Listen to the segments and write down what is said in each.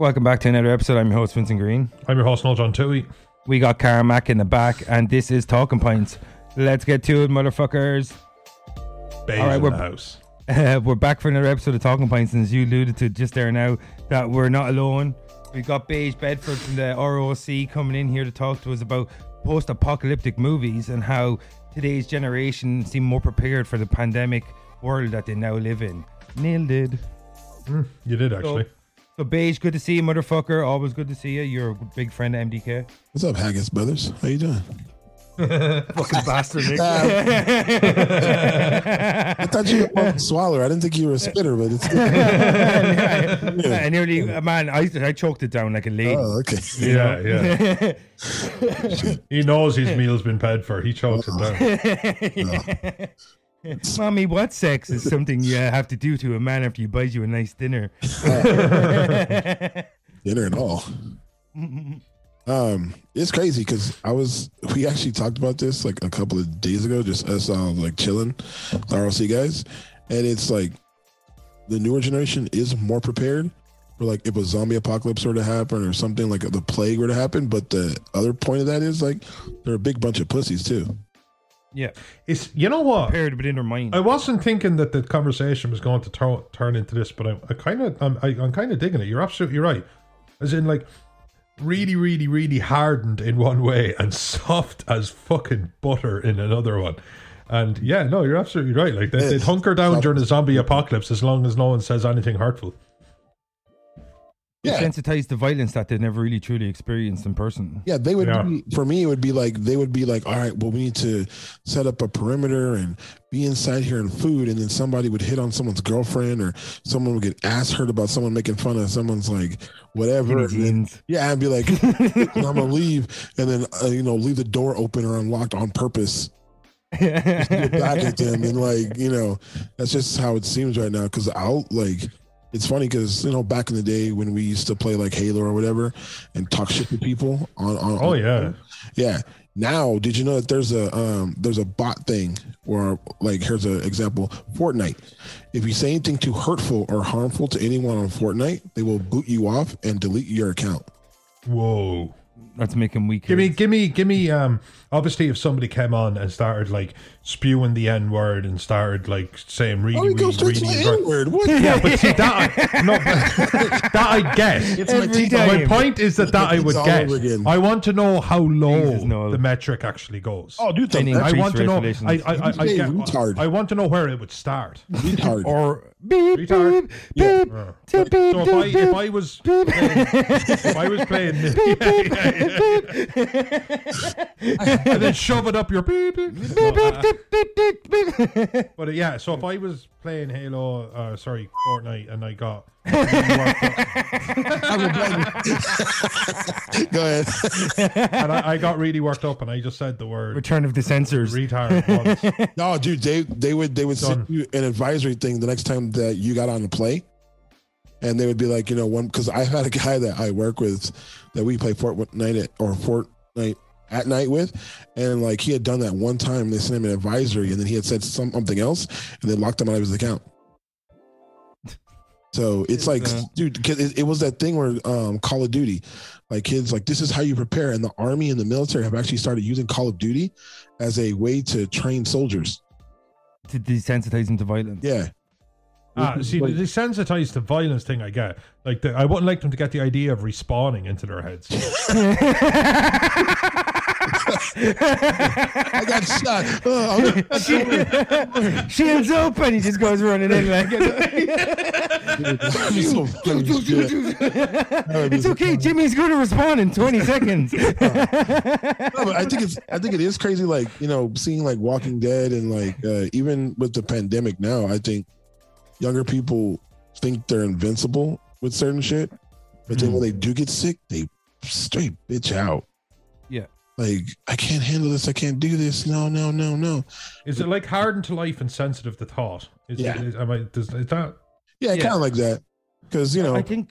Welcome back to another episode. I'm your host, Vincent Green. I'm your host, Noel John Tui. We got Cormac in the back, and this is Talking Pints. Let's get to it, motherfuckers. Beige All right, in we're- the house. Uh, we're back for another episode of Talking Pints, and as you alluded to just there now, that we're not alone. We've got Beige Bedford from the ROC coming in here to talk to us about post apocalyptic movies and how today's generation seem more prepared for the pandemic world that they now live in. Nailed it. You did actually. So, Beige, good to see you, motherfucker. Always good to see you. You're a big friend of MDK. What's up, Haggis brothers? How you doing? Fucking bastard, Nick. I thought you were a swallower. I didn't think you were a spitter, but it's I nearly, uh, man, I, I choked it down like a lady. oh, okay. yeah, yeah. he knows his meal's been paid for. He chokes it down. Mommy, what sex is something you have to do to a man after he buys you a nice dinner? Dinner and all. Um, it's crazy because I was we actually talked about this like a couple of days ago, just us uh, like chilling, the ROC guys, and it's like the newer generation is more prepared for like if a zombie apocalypse were to happen or something like the plague were to happen. But the other point of that is like they're a big bunch of pussies too. Yeah, It's you know what? paired within her mind. I wasn't thinking that the conversation was going to tur- turn into this, but I'm I kind of I'm I, I'm kind of digging it. You're absolutely right. As in, like, really, really, really hardened in one way and soft as fucking butter in another one. And yeah, no, you're absolutely right. Like they, they'd hunker down during a zombie apocalypse as long as no one says anything hurtful. Yeah. Sensitized to violence that they never really truly experienced in person. Yeah, they would Yeah. be for me. It would be like they would be like, all right, well, we need to set up a perimeter and be inside here and food, and then somebody would hit on someone's girlfriend or someone would get ass hurt about someone making fun of someone's like whatever. Skinny and then- yeah, I'd be like, I'm gonna leave, and then uh, you know leave the door open or unlocked on purpose. Get back at them, and like you know, that's just how it seems right now. Because I'll like. It's funny because you know back in the day when we used to play like Halo or whatever and talk shit to people on on Oh yeah. yeah. Now, did you know that there's a um there's a bot thing where like here's an example Fortnite. If you say anything too hurtful or harmful to anyone on Fortnite, they will boot you off and delete your account. Whoa. That's making weak. Give me, give me, give me. Um, obviously, if somebody came on and started like spewing the N word and started like saying really, Oh, it really, goes straight really, to the N word. Yeah, but see that, I, no, that I get. It's my Every teeth. time. My point is that that I would all get. I want to know how low the metric actually goes. Oh, dude, Any that's I want to know. race I, I, I, I, Hey, get, retard. I want to know where it would start. retard. or beep Retard. beep beep. Uh, beep, So if I if. I was playing, if I was playing, yeah, yeah, yeah. and then shove it up your beep. beep. No, uh, But uh, yeah, so if I was playing Halo, uh, sorry, Fortnite, and I got I Go ahead. and I, I got really worked up, and I just said the word Return of the censors. retard once. no, dude, they they would they would Done. send you an advisory thing the next time that you got on the play, and they would be like, you know, one because I had a guy that I work with that we play Fortnite at, or Fortnite at night with, and like he had done that one time. They sent him an advisory, and then he had said something else, and they locked him out of his account. So it's like, uh, dude, 'cause it, it was that thing where um, Call of Duty, like kids, like this is how you prepare, and the army and the military have actually started using Call of Duty as a way to train soldiers. to desensitize them to violence. Yeah. Ah, see, the desensitized to violence thing I get. Like, the, I wouldn't like them to get the idea of respawning into their heads. I got shot. Oh, I'm- Shields open. He just goes running in like. so it's okay. Jimmy's going to respond in 20 seconds. No, but I think it's I think it is crazy like, you know, seeing like Walking Dead and like uh, even with the pandemic now, I think younger people think they're invincible with certain shit. But then when they do get sick, they straight bitch out. Like, I can't handle this, I can't do this. No, no, no, no. Is it like hardened to life and sensitive to thought? Is, Yeah. Is, am I, does, is that? Yeah, Yeah. kind of like that. Because, you know, I think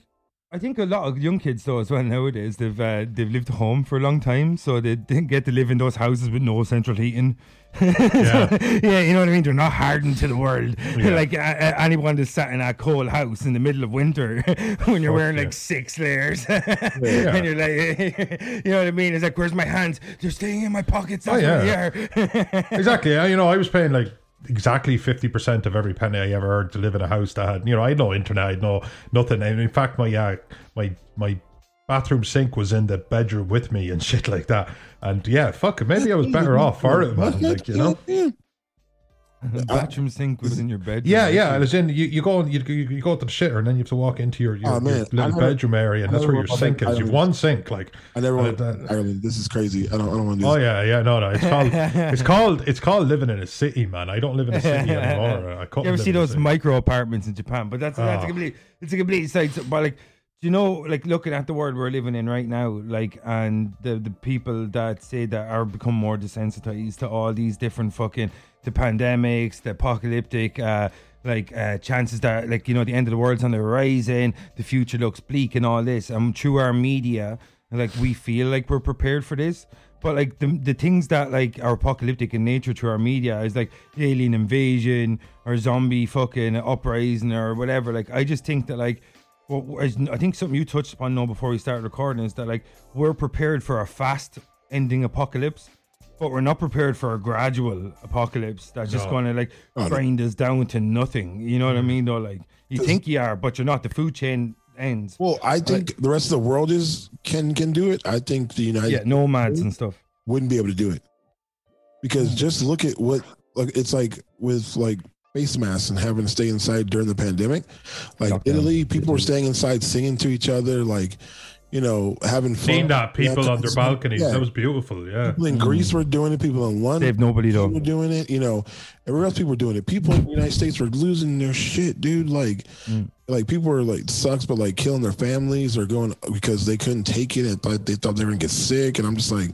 I think a lot of young kids though as well nowadays they've uh, they've lived at home for a long time, so they didn't get to live in those houses with no central heating. Yeah. yeah, you know what I mean. They're not hardened to the world Yeah. like uh, anyone that's sat in a cold house in the middle of winter when you're wearing yeah. like six layers, and you're like, you know what I mean? It's like, where's my hands? They're staying in my pockets. Oh, yeah. exactly. Yeah, you know, I was paying like exactly fifty percent of every penny I ever earned to live in a house that had, you know, I had no internet, I had no nothing. And in fact, my uh, my my bathroom sink was in the bedroom with me and shit like that. And yeah, fuck it, maybe I was better off for it, man. Like you know. Yeah. The bathroom sink was in your bedroom. Yeah, yeah. As in, you, you go and you, you, you go to the shitter, and then you have to walk into your, your, Oh, man. your little never- bedroom area, and that's where your sink is. You've one sink, like. I never Uh, went to that- Ireland. This is crazy. I don't. I don't want to do Oh this. yeah, yeah, no, no. It's called it's called it's called living in a city, man. I don't live in a city anymore. I couldn't You ever see those micro apartments in Japan? But that's that's a Oh. complete it's a complete side. But like, do you know, like looking at the world we're living in right now, like, and the the people that say that are become more desensitized to all these different fucking the pandemics, the apocalyptic, uh, like uh, chances that like you know the end of the world's on the horizon, the future looks bleak, and all this. And through our media, like we feel like we're prepared for this. But like the the things that like are apocalyptic in nature through our media is like alien invasion or zombie fucking uprising or whatever. Like I just think that like as- I think something you touched upon now before we started recording is that like we're prepared for a fast ending apocalypse, but we're not prepared for a gradual apocalypse that's just No. going to like Oh, no. grind us down to nothing. You know what I mm. mean? Though, like you think you are, but you're not. The food chain ends. Well, I think the rest of the world is can can do it. I think the United Yeah, nomads and stuff. wouldn't be able to do it because mm. just look at what like it's like with like face masks and having to stay inside during the pandemic. Like Lockdown. Italy, people were staying inside singing to each other, like you know, having fun. Seen that people Yeah, on their balconies. yeah. That was beautiful. Yeah. People in Greece were doing it. People in London Save nobody though. were doing it. You know, everywhere else people were doing it. People in the United States were losing their shit, dude. Like, Mm. like people were like sucks, but like killing their families or going because they couldn't take it and thought they thought they were gonna get sick. And I'm just like,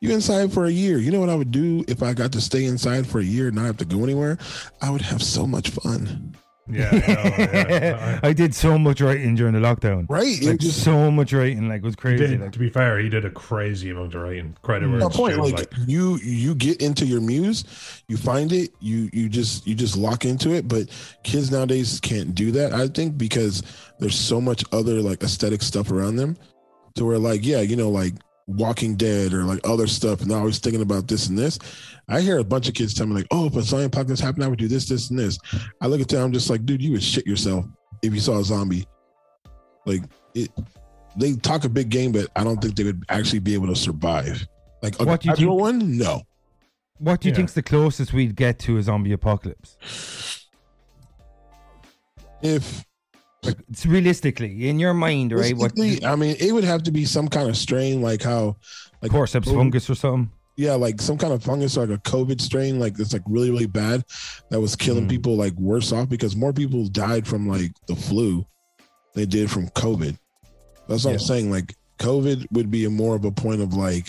you inside for a year. You know what I would do if I got to stay inside for a year and not have to go anywhere? I would have so much fun. Yeah. I know, yeah. I did so much writing during the lockdown. Right? Like just so much writing, like it was crazy. did, Like, to be fair, he did a crazy amount of writing. Credit where no it's point. due, Like, you you get into your muse, you find it, you you just you just lock into it. But kids nowadays can't do that. I think because there's so much other like aesthetic stuff around them, to where like yeah, you know like Walking Dead or like other stuff, and they're always thinking about this and this. I hear a bunch of kids tell me like, oh, if a zombie apocalypse happened, I would do this, this, and this. I look at them, I'm just like, dude, you would shit yourself if you saw a zombie. Like it, they talk a big game, but I don't think they would actually be able to survive. Like a What do you gradual think- one, no. what do you Yeah. think's the closest we'd get to a zombie apocalypse? If Like, it's realistically, in your mind, right? What I mean, it would have to be some kind of strain, like how, like cordyceps oh, fungus or something? yeah, like some kind of fungus, like a COVID strain, like it's like really, really bad, that was killing Mm. people like worse off because more people died from like the flu, they did from COVID. That's what I'm saying. Like COVID would be a more of a point of like,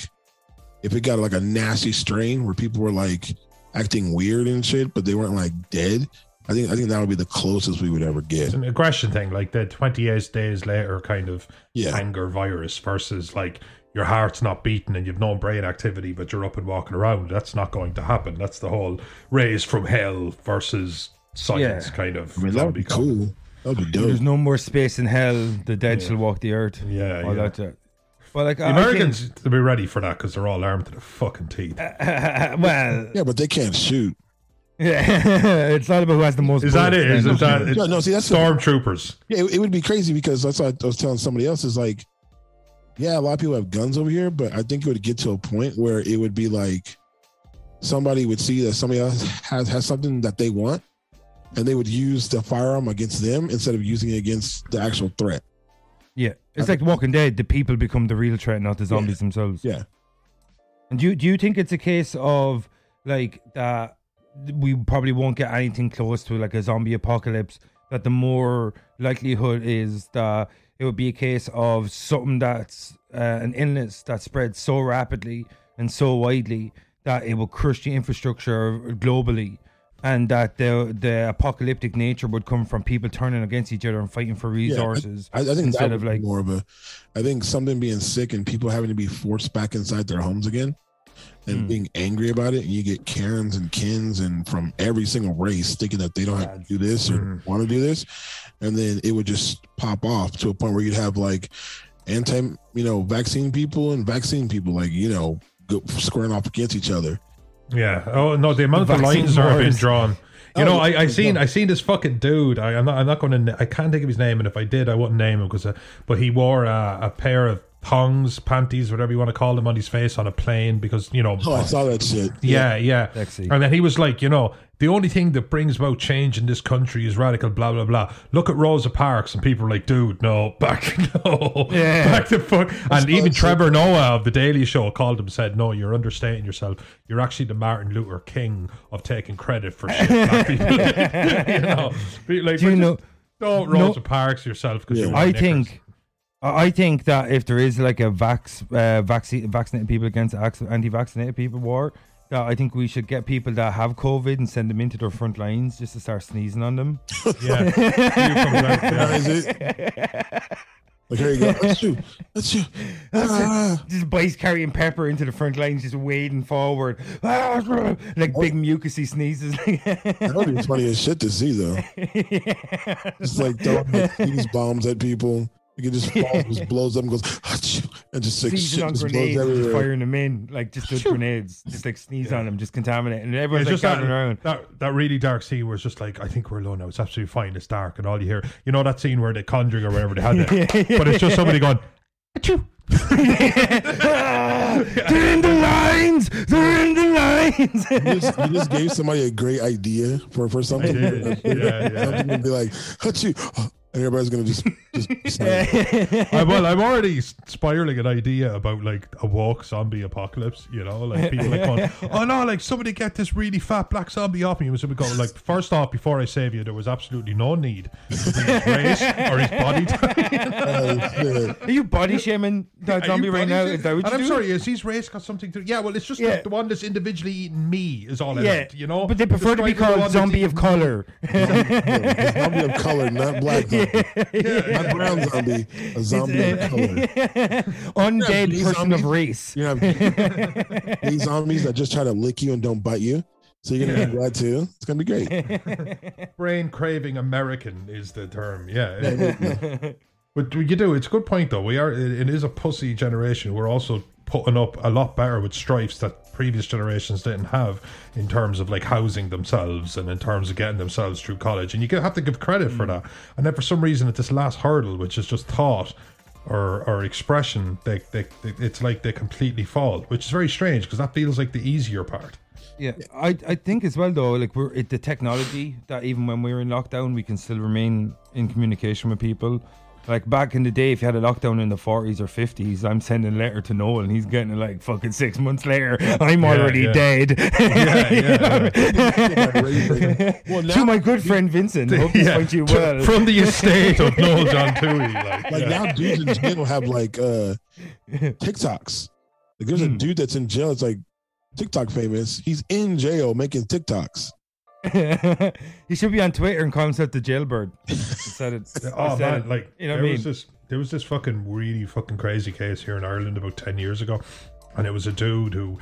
if it got like a nasty strain where people were like acting weird and shit, but they weren't like dead. I think I think that would be the closest we would ever get. It's an aggression thing, like the 28 days later kind of Yeah. anger virus versus like your heart's not beating and you've no brain activity, but you're up and walking around. That's not going to happen. That's the whole raised from hell versus science Yeah. kind of. I mean, that would be zombie cool. That would be dope. There's no more space in hell. The dead Yeah. shall walk the earth. Yeah, All yeah. that jazz. But like The I Americans, to be ready for that because they're all armed to the fucking teeth. think- well, Yeah, but they can't shoot. Yeah, it's not about who has the most. Is that bullets it? Is, then. is that No, no, see, that's stormtroopers? Yeah, it, it would be crazy because that's what I was telling somebody else is like, yeah, a lot of people have guns over here, but I think it would get to a point where it would be like somebody would see that somebody else has has something that they want, and they would use the firearm against them instead of using it against the actual threat. Yeah, it's like Walking Dead. The people become the real threat, not the zombies themselves. Yeah. And do you, do you think it's a case of like that we probably won't get anything close to like a zombie apocalypse? That the more likelihood is that it would be a case of something that's uh, an illness that spreads so rapidly and so widely that it will crush the infrastructure globally, and that the the apocalyptic nature would come from people turning against each other and fighting for Yeah, I- resources I, think instead of like more of a. I think something being sick and people having to be forced back inside their homes again, and Hmm. being angry about it, and you get Karens and Kens and from every single race thinking that they don't have to do this or Mhm. want to do this, and then it would just pop off to a point where you'd have like anti, you know, vaccine people and vaccine people, like you know, go, squaring off against each other. Yeah. Oh no, the amount of lines that are being wars. drawn. You Oh, know, I, I seen I seen this fucking dude. I, I'm not I'm not going to I can't think of his name, and if I did, I wouldn't name him because. Uh, but he wore a, a pair of thongs, panties, whatever you want to call them, on his face on a plane because you know. Oh, I saw that shit. yeah, yeah. Sexy. And then he was like, you know, the only thing that brings about change in this country is radical blah blah blah. Look at Rosa Parks, and people are like, dude, no, back, no, Yeah. back the fuck. And even that's Trevor Noah of the Daily Show called him, said, no, you're understating yourself. You're actually the Martin Luther King of taking credit for shit. you know, like, Do you but know- Don't no- Rosa Parks yourself because Yeah. you. I think I I think that if there is like a vax uh, vaccine vaccinated people against anti-vaccinated people war, that I think we should get people that have COVID and send them into their front lines just to start sneezing on them. yeah, You yeah. That is it. Like here you go. That's you. That's you. Ah. Just boys carrying pepper into the front lines, just wading forward, like big mucusy sneezes. That would be funny as shit to see though. Just like throwing like, these bombs at people. You can just fall, just blows up and goes, "Achoo," and just like Sneezing shit on just blows grenades, and just everywhere. firing them in, like just the grenades, just like sneeze on them, just contaminate, and everyone's It's like just that, gathering around. that that really dark scene where it's just like I think we're alone now. It's absolutely fine. It's dark, and all you hear, you know, that scene where the Conjuring or whatever they had it, but it's just somebody going, "Achoo." They're in the lines. They're in the lines. You just, you just gave somebody a great idea for for something. did. Yeah, yeah. Something would be like, "Achoo," and everybody's gonna just just. be silent. I, well, I'm already spiraling an idea about like a walk zombie apocalypse. You know, like people like going, "Oh no, like somebody get this really fat black zombie off me." And somebody going, "Like first off, before I save you, there was absolutely no need to his race or his body type." Oh, shit. Are you body shaming that Are zombie you right body now? shaming? Is that what and I'm do? sorry, is his race got something to? Yeah, well, it's just Yeah. the, the one that's individually eating me is all I Yeah, meant. You know, but they prefer to be Describing the one called that's zombie eating of color. Zombie of color, not black zombie. Not brown zombie, a zombie of color. Undead these person of race. You have these zombies that just try to lick you and don't bite you. So you're gonna be glad too. It's gonna be great. brain craving American is the term. Yeah. but you do. It's a good point though. We are. It, it is a pussy generation. We're also putting up a lot better with stripes that previous generations didn't have in terms of like housing themselves and in terms of getting themselves through college. And you have to give credit for hmm. that. And then for some reason, at this last hurdle, which is just thought. Or, or expression, they, they, they, it's like they completely fall, which is very strange because that feels like the easier part. Yeah, I I think as well though, like we're it, the technology that even when we were in lockdown, we can still remain in communication with people. Like back in the day, if you had a lockdown in the forties or fifties, I'm sending a letter to Noel, and he's getting it like fucking six months later. I'm already yeah. dead. Yeah, yeah, yeah. well, now, to my good friend Vincent, hope this finds you well. From the estate of Noel John Toohey. Like, like yeah. now, dudes in jail have like uh TikToks. Like there's a Hmm. dude that's in jail. It's like TikTok famous. He's in jail making TikToks. he should be on Twitter and call himself the jailbird. Instead of, Oh instead man, of- like you know there what I was this there was this fucking really fucking crazy case here in Ireland about ten years ago, and it was a dude who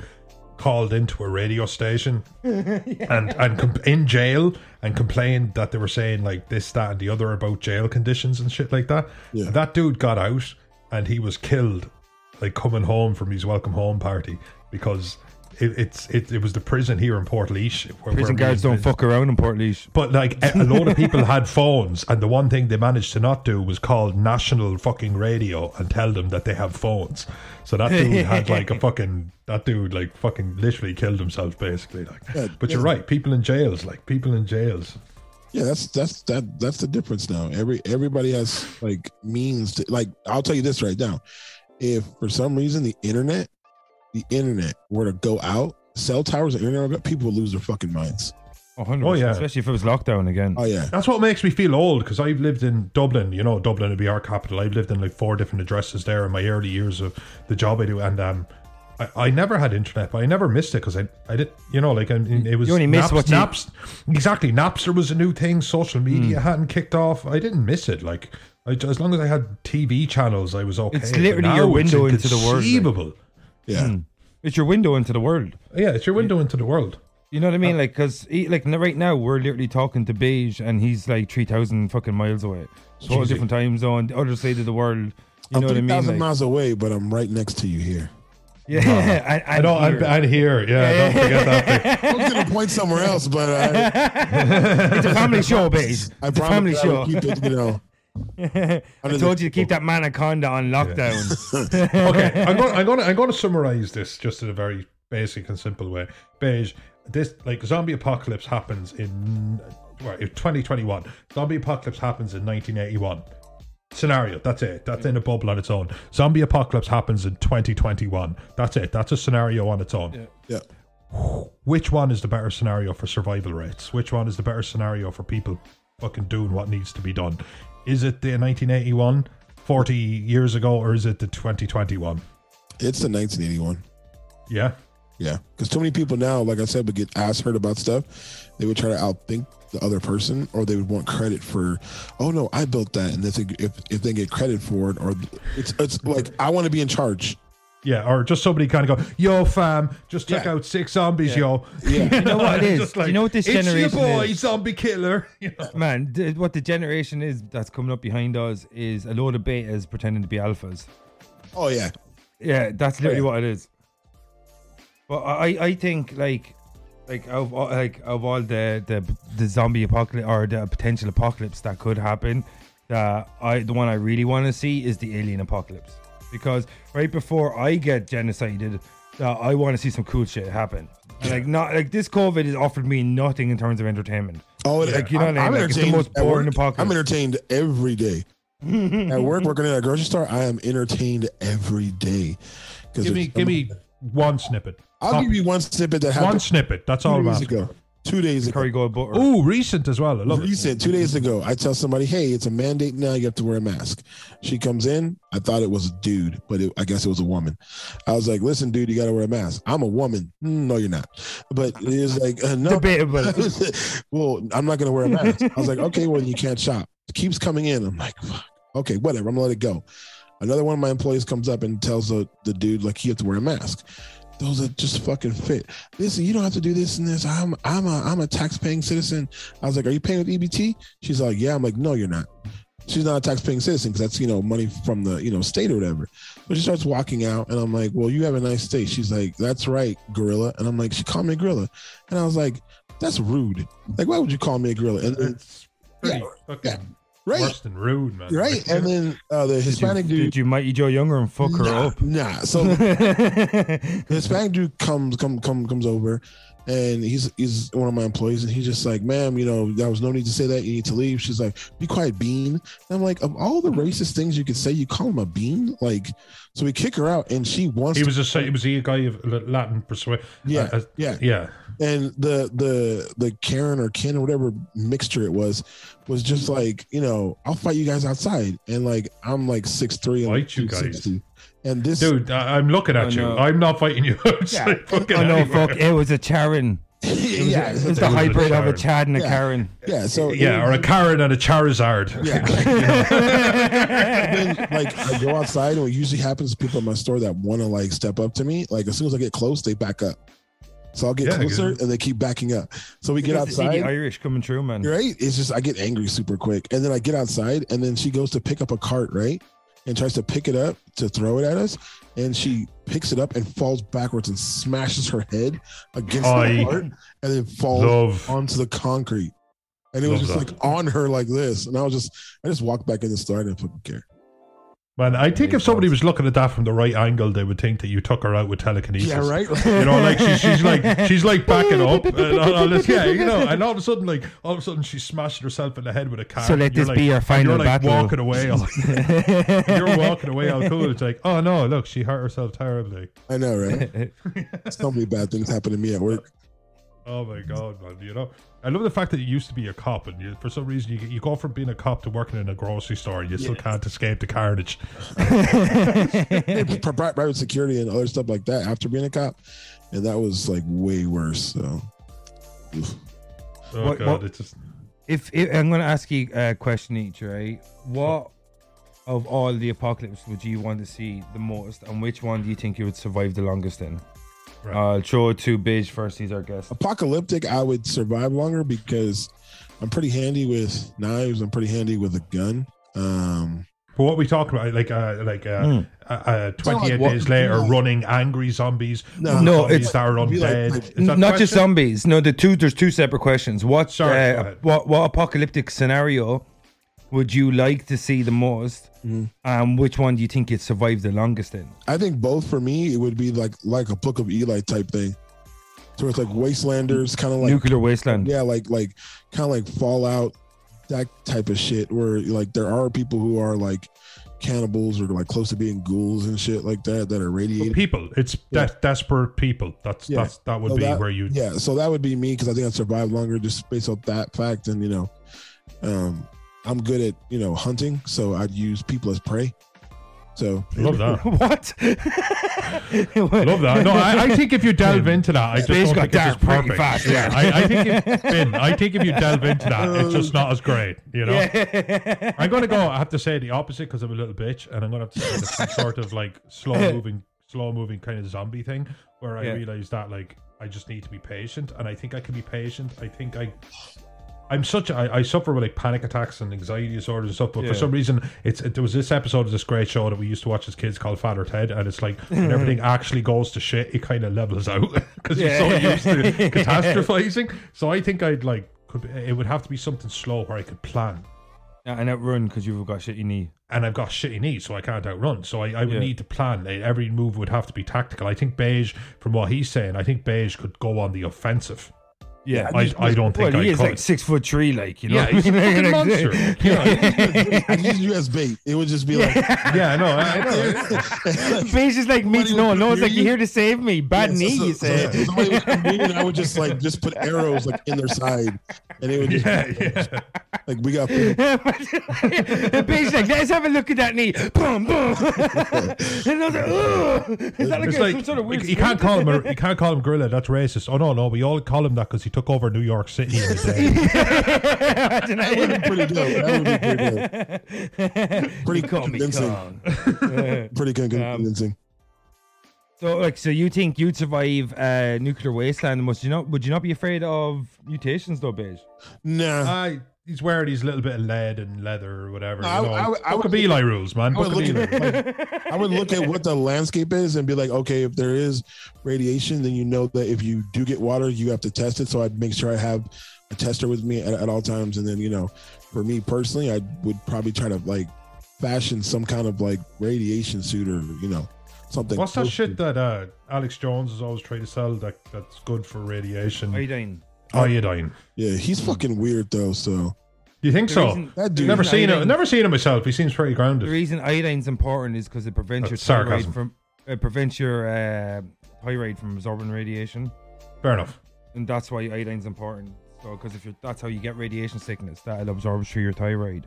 called into a radio station and and com- in jail and complained that they were saying like this that and the other about jail conditions and shit like that. Yeah. And that dude got out and he was killed like coming home from his welcome home party because. It, it's it, it was the prison here in Port Where, Prison where guards don't fuck around in Port But like a, a load of people had phones, and the one thing they managed to not do was call national fucking radio and tell them that they have phones. So that dude had like a fucking that dude like fucking literally killed himself basically. Like, Yeah, but you're right. People in jails, like people in jails. Yeah, that's that's that that's the difference now. Every everybody has like means to like. I'll tell you this right now. If for some reason the internet, the internet were to go out, cell towers, and internet, were to go- people would lose their fucking minds. Oh, yeah. especially if it was lockdown again. Oh yeah, That's what makes me feel old because I've lived in Dublin. You know, Dublin would be our capital. I've lived in like four different addresses there in my early years of the job I do, and um, I, I never had internet, but I never missed it because I, I did, you know, like I mean, it was You only missed Naps, what you- Naps, exactly. Napster was a new thing. Social media Hmm. hadn't kicked off. I didn't miss it. Like I, as long as I had TV channels, I was okay. It's literally now your it's window into the world, like. inconceivable. Yeah. Hmm. It's your window into the world. Yeah, it's your window into the world. You know what I mean? Uh, like, cause he, like right now we're literally talking to Beige, and he's like three thousand fucking miles away, total Jeez. different time zone, the other side of the world. You I'm know what I mean? 3,000 Like, miles away, but I'm right next to you here. yeah, and, I know. I'm, here. I'm here. Yeah, don't forget that. Thing. I was going to point somewhere else, but I, it's a family show, Beige. I It's a family promise I show. will keep it, you know. I told the- you to keep that Manaconda on lockdown. okay, I'm going. I'm going. To, I'm going to summarize this just in a very basic and simple way. Beige. This like zombie apocalypse happens in well, in 2021. Zombie apocalypse happens in 1981. Scenario. That's it. That's in a bubble on its own. Zombie apocalypse happens in 2021. That's it. That's a scenario on its own. Yeah. Which one is the better scenario for survival rates? Which one is the better scenario for people fucking doing what needs to be done? Is it the 1981, 40 years ago, or is it the 2021? It's the 1981. Yeah. Yeah, because too many people now, like I said, would get asked heard about stuff. They would try to outthink the other person, or they would want credit for, oh no, I built that, and if they, if, if they get credit for it, or it's it's like I want to be in charge. Yeah, or just somebody kind of go, "Yo, fam, just took Yeah. out six zombies, yo." Yeah, You know what it is? Just you know what this it's generation your boy, is? zombie killer. You know? Man, th- what the generation is that's coming up behind us is a load of betas pretending to be alphas. oh yeah, Yeah, that's literally yeah. what it is. But I, I think like, like of all- like of all the the the zombie apocalypse or the potential apocalypse that could happen, that I the one I really want to see is the alien apocalypse because right before I get genocided, uh, I want to see some cool shit happen. And, like not like this COVID has offered me nothing in terms of entertainment. oh Like, you know I'm, what I I'm mean? Like, it's the entertained most boring apocalypse. I'm entertained every day. at work, working at a grocery store, I am entertained every day. Give me, give me one snippet. I'll Top- give you one snippet that happens. one snippet. That's all two I'm days asking. ago. Two days ago. Curry gold butter. Oh, recent as well. I love it. Recent, two days ago, I tell somebody, "Hey, it's a mandate now. You have to wear a mask." She comes in. I thought it was a dude, but it, I guess it was a woman. I was like, "Listen, dude, you got to wear a mask." I'm a woman. "Mm, No, you're not. But it was like, uh, no. Debatable. well, I'm not going to wear a mask. I was like, "Okay, well, you can't shop." It keeps coming in. I'm like, Fuck. "Okay, whatever. I'm gonna let it go." Another one of my employees comes up and tells the, the dude like he have to wear a mask. Those are just fucking fit. Listen, you don't have to do this and this. I'm I'm a I'm a tax paying citizen. I was like, Are you paying with EBT? She's like, Yeah. I'm like, No, you're not. She's not a tax paying citizen because that's you know money from the you know state or whatever. But she starts walking out, and I'm like, Well, you have a nice state. She's like, That's right, gorilla. And I'm like, She called me a gorilla, and I was like, That's rude. Like, why would you call me a gorilla? And pretty Yeah, fucking yeah. Right, worse than rude, man. right. And then uh, the Did you, Hispanic dude. did you Mighty Joe Younger and fuck her nah, up? nah. So the Hispanic dude comes come come comes over, and he's he's one of my employees, and he's just like, "Ma'am, you know, there was no need to say that. You need to leave." She's like, "Be quiet, bean." And I'm like, of all the racist things you could say, you call him a bean? Like, so we kick her out, and she wants. He to, was a he was a guy of Latin persuasion. yeah, uh, yeah. yeah. and the the the Karen or Ken or whatever mixture it was was just like you know I'll fight you guys outside and like I'm like six three Fight you guys. 260. and this Dude, I, I'm looking at Oh, you. no. I'm not fighting you outside fucking Oh no, anywhere. fuck! It was a Charon. It was, yeah it was it the was a hybrid of a Charon. Chad and a Yeah. Karen. yeah so Yeah, or a Karen and a Charizard. Yeah. then like I go outside and what usually happens is people in my store that want to like step up to me like as soon as I get close they back up so I'll get Yeah, closer and they keep backing up so we get Because the outside Irish coming true, man. right it's just I get angry super quick and then I get outside and then she goes to pick up a cart right and tries to pick it up to throw it at us and she picks it up and falls backwards and smashes her head against I the cart and then falls Love. onto the concrete and it was just that. like on her like this and I was just I just walked back in the store and didn't fucking care Man, I think if somebody was looking at that from the right angle, they would think that you took her out with telekinesis. Yeah, right. You know, like she's, she's like she's like backing up, uh, and all, all this, yeah, you know, and all of a sudden, like all of a sudden, she's smashing herself in the head with a car. So let this like, be your and final You're like battle. walking away. All, you're walking away all cool. It's like, oh no, look, she hurt herself terribly. I know, right? so many bad things happen to me at work. Oh my god, man! You know, I love the fact that you used to be a cop, and you, for some reason you, you go from being a cop to working in a grocery store, and you still can't escape the carnage. Pri- pri- private security and other stuff like that after being a cop, and that was like way worse. So, oof. Oh What- god, what- it's just If, if I'm going to ask you a question each, right? What of all the apocalypse would you want to see the most, and which one do you think you would survive the longest in? Right. I'll throw to Beige first. He's our guest. apocalyptic, I would survive longer because I'm pretty handy with knives. I'm pretty handy with a gun. Um, But what we talk about, like, uh, like, uh, Hmm. uh, uh, twenty-eight like days later, no. running angry zombies. No. No, zombies it's- that are It'd like- undead. like- that Not just zombies. No, the two. There's two separate questions. What? Sorry, uh, what? What apocalyptic scenario would you like to see the most? Mhm. And which one do you think you'd survive the longest in? I think both for me, it would be like like a Book of Eli type thing. So it's like Wastelanders, kind of like Nuclear wasteland. yeah, like like kind of like Fallout, that type of shit. Where like there are people who are like cannibals or like close to being ghouls and shit like that that are But radiated. people, it's Yeah. de- desperate people. That's Yeah. that's that would So be that- where you. Yeah, so that would be me because I think I'd survive longer just based off that fact. And you know, um, I'm good at you know hunting, so I'd use people as prey. So Love that. what? Love that. No, I, I think if you delve into that, I just Space don't think it's as perfect. fast, yeah, yeah. I, I think if, Ben, I think if you delve into that, it's just not as great. You know. Yeah. I'm going to go. I have to say the opposite because I'm a little bitch, and I'm going to have to say some sort of like slow moving, slow moving kind of zombie thing where I Yeah. realize that like I just need to be patient, and I think I can be patient. I think I. I'm such I, I suffer with like panic attacks and anxiety disorders and stuff, but Yeah. for some reason it's there was this episode of this great show that we used to watch as kids called Father Ted, and it's like when hmm. everything actually goes to shit, it kind of levels out because you're so used to catastrophizing. So I think I'd like could be, it would have to be something slow where I could plan and outrun because you've got shit you need. and I've got shitty knees, so I can't outrun. So I, I would Yeah. need to plan. Every move would have to be tactical. I think Beige, from what he's saying, I think Beige could go on the offensive. Yeah. I, I don't well, think he I is could. like six foot three, like you know. yeah, he's a what I fucking mean? monster. Like, You know, I'd use you bait. It would just be like yeah, no, I, I know. Beige is like meets Somebody no would no. It's like hear "You're here to save me. Bad Yeah, knee, so- you so say. somebody would come in and I would just like just put arrows like in their side, and it would just Yeah, yeah. like we got. Beige like let's have a look at that knee. Boom boom. and I was like, Ugh. Is that like, It's a, some like sort of weird? you can't call him a, you can't call him gorilla. That's racist. Oh no, no, we all call him that because he took over New York City in a day. That would be pretty dope. That would be pretty dope. Pretty He called convincing. Kong. Pretty con- convincing. So, like, so you think you'd survive uh, nuclear wasteland? Must you not? Would you not be afraid of mutations, though, Beige? Nah. I, he's wearing these little bit of lead and leather or whatever. No, you I- know, I would- I Book would of Eli rules, man. I would look at like, I would look at what the landscape is and be like, okay, if there is radiation, then you know that if you do get water, you have to test it. So I'd make sure I have a tester with me at, at all times. And then, you know, for me personally, I would probably try to like fashion some kind of like radiation suit or, you know, something. What's that shit to- that uh, Alex Jones is always trying to sell that that's good for radiation? Iodine. Iodine. Yeah, he's fucking weird though. So Do you think The so? reason- that dude, Never seen him. iodine- Never seen him myself. He seems pretty grounded. The grounded. reason iodine's important is because it prevents your thyroid sarcasm. from it prevents your uh, thyroid from absorbing radiation, Fair enough. and that's why iodine's important. So, because if you're that's how you get radiation sickness, that it absorbs through your thyroid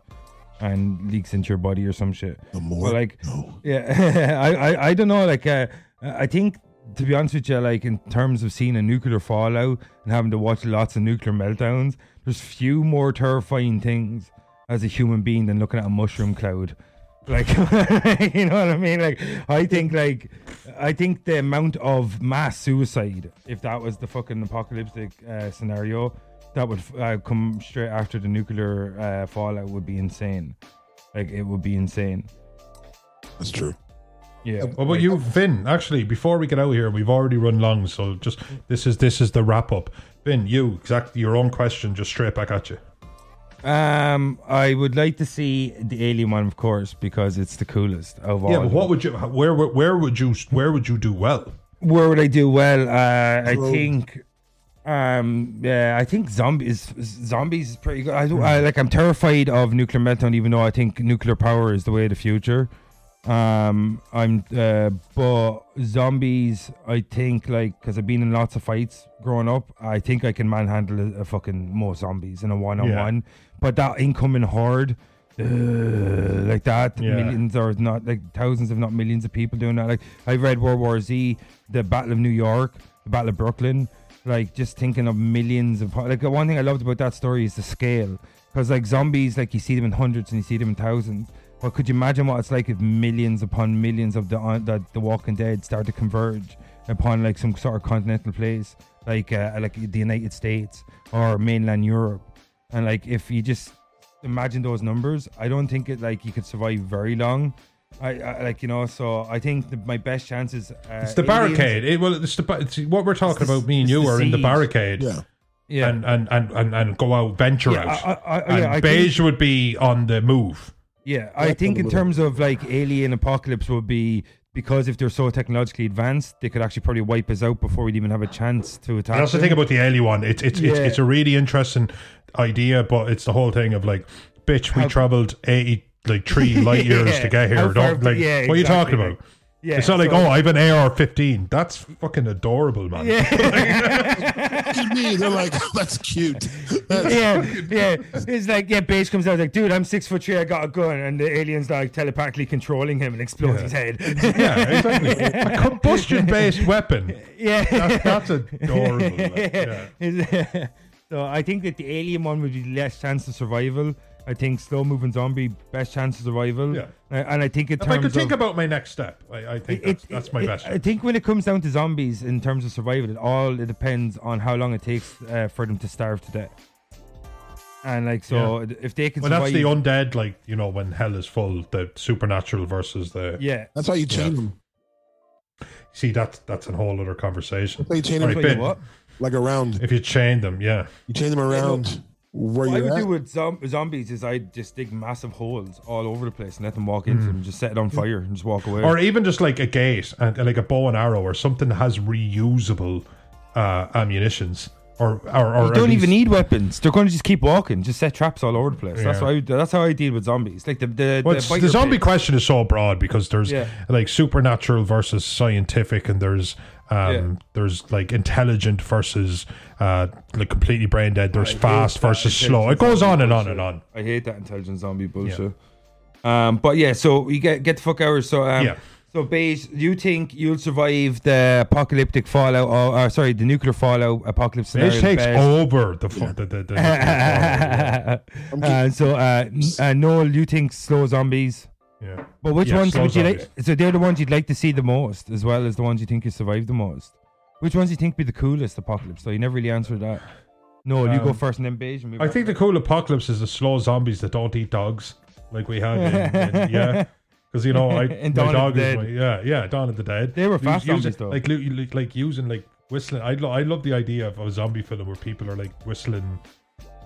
and leaks into your body or some shit. the more But like, no. Yeah, I, I, I don't know. Like, uh, I think to be honest with you, like in terms of seeing a nuclear fallout and having to watch lots of nuclear meltdowns, there's few more terrifying things as a human being than looking at a mushroom cloud. Like, you know what I mean? Like, I think like, I think the amount of mass suicide, if that was the fucking apocalyptic uh, scenario, that would uh, come straight after the nuclear uh, fallout would be insane. Like, it would be insane. That's true. Yeah. What about you, Vin? Actually, before we get out here, we've already run long, so just this is this is the wrap up. Vin, you exactly your own question, just straight back at you. Um, I would like to see the alien one, of course, because it's the coolest of all. Yeah, but what would you? Where where- where would you where would you do well? Where would I do well? Uh, I Probe. think. Um, yeah, I think zombies. Zombies is pretty good. I, Hmm. do I like. I'm terrified of nuclear meltdown, even though I think nuclear power is the way of the future. Um, I'm, uh, but zombies, I think, like, because I've been in lots of fights growing up, I think I can manhandle a, a fucking more zombies in a one on one. But that incoming horde, uh, like that, Yeah. millions or not, like thousands, if not millions of people doing that. Like, I've read World War Z, the Battle of New York, the Battle of Brooklyn. Like, just thinking of millions of, like, the one thing I loved about that story is the scale. Because, like, zombies, like, you see them in hundreds and you see them in thousands. But could you imagine what it's like if millions upon millions of the uh, the, the Walking Dead start to converge upon like some sort of continental place, like uh, like the United States or mainland Europe, and like if you just imagine those numbers, I don't think it like you could survive very long. I, I like you know, so I think the, my best chances. Uh, It's the barricade. It, well, it's the it's, what we're talking the- about. Me and you the are in the barricade, Yeah. Yeah, and, and, and, and and go out, venture yeah, out. I, I, I, and yeah, I think- beige would be on the move. Yeah, I think in terms of like alien apocalypse would be because if they're so technologically advanced, they could actually probably wipe us out before we'd even have a chance to attack. The them. thing about the alien one. It's it's it's, Yeah. it's a really interesting idea, but it's the whole thing of like, bitch, we How- traveled eighty like three light years Yeah. to get here. far- Don't like yeah, what are you exactly, talking about? Yeah, it's not like oh, I have an AR fifteen. That's fucking adorable, man. Look at me. They're like, oh, that's cute. That's, yeah, yeah. It's like yeah, Beige comes out like, dude, I'm six foot three, I got a gun, and the aliens like telepathically controlling him and explode his head. yeah, exactly. a combustion based weapon. yeah, That's, that's adorable. like, yeah. So I think that the alien one would be less chance of survival. I think slow moving zombie best chance of survival. Yeah. And I think in If terms I could think of, about my next step, I, I think it- that's, it- that's my it- best. I think when it comes down to zombies in terms of survival, it all it depends on how long it takes uh, for them to starve to death. And like so, if they can Well, that's the undead, like you know, when hell is full, the supernatural versus the. yeah. that's how you chain them. See, that's that's a whole other conversation. That's why you chain Right, them Wait, Ben, what? like around. If you chain them, yeah, You chain them around where What I would at. do with zom- zombies is I'd just dig massive holes all over the place and let them walk into them, just set it on fire and just walk away. or even just like a gate and like a bow and arrow or something that has reusable uh, ammunitions, or or, or you don't even need weapons. They're going to just keep walking, just set traps all over the place. That's Yeah. why. That's how I deal with zombies. Like the the, Well, the, the zombie question is so broad because there's Yeah. like supernatural versus scientific, and there's um Yeah. there's like intelligent versus uh like completely brain dead. There's I fast versus slow. It goes on and on and on. I hate that intelligent zombie bullshit. Um, but yeah, so we get get the fuck out. So um, Yeah. So, Beige, you think you'll survive the apocalyptic fallout? Or, or sorry, the nuclear fallout apocalypse scenario? It takes best? over the fu- the, the, the, the uh, so, uh, n- uh, Noel, you think slow zombies? Yeah. But which Yeah, ones would you like? So they're the ones you'd like to see the most, as well as the ones you think you survive the most. Which ones do you think be the coolest apocalypse? So you never really answered that. No, you go Um, first and then beige. And I think the cool apocalypse is the slow zombies that don't eat dogs, like we had. In, in, yeah, because you know, I my Dawn dog is my yeah, yeah, Dawn of the Dead. They were fast using- zombies, though. Like, like like using like whistling. I lo- I love the idea of a zombie film where people are like whistling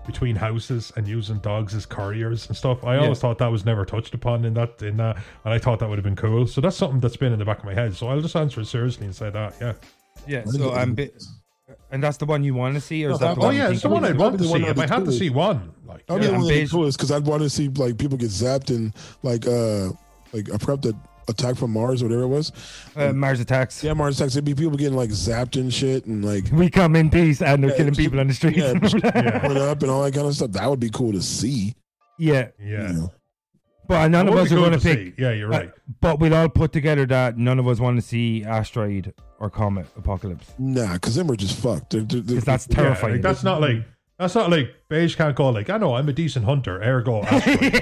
between houses and using dogs as couriers and stuff. I Yeah. always thought that was never touched upon in that in that, and I thought that would have been cool. So that's something that's been in the back of my head. So I'll just answer it seriously and say that. Yeah. yeah. So um, bi- and that's the one you want to see, or is No, that the that- Oh one yeah, it's the one I'd want to see. If I had to see one, like I mean, yeah. the and one that'd be beige- coolest because I'd want to see like people get zapped and like uh like a prep that attack from Mars whatever it was. Uh, Mars attacks. Yeah, Mars attacks. It'd be people getting like zapped and shit and like We come in peace, and they're Yeah, killing people on the streets. yeah, Yeah, up and all that kind of stuff. That would be cool to see. yeah. You know? but none of us are going to to pick. see. Yeah, you're uh, right. but we'll all put together that none of us want to see asteroid or comet apocalypse Nah, because then we're just fucked. They're, they're, because that's Yeah, terrifying. like, that's not like that's not like beige can't go like I know I'm a decent hunter. Ergo, asteroid.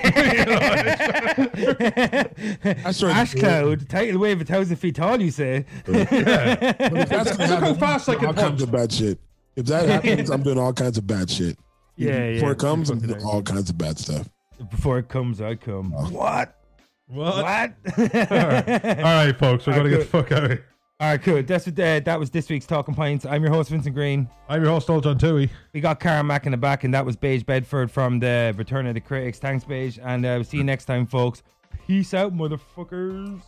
Asteroid- Ash cloud, tidal wave a thousand feet tall. You say? If that's gonna Look how fast I can all kinds punch. of bad shit. If that happens, I'm doing all kinds of bad shit. Yeah, Before yeah. it comes, I'm doing all kinds of bad stuff. Before it comes, I come. Oh. What? what? What? All right, folks, we're All gonna right, get the fuck out of here. All right, cool. That's what, uh, that was this week's Talking Pints. I'm your host, Vincent Green. I'm your host, Noel John Tui. We got Cormac in the back, and that was Beige Bedford from the Return of the Critics. Thanks, Beige. And uh, we'll see you next time, folks. Peace out, motherfuckers.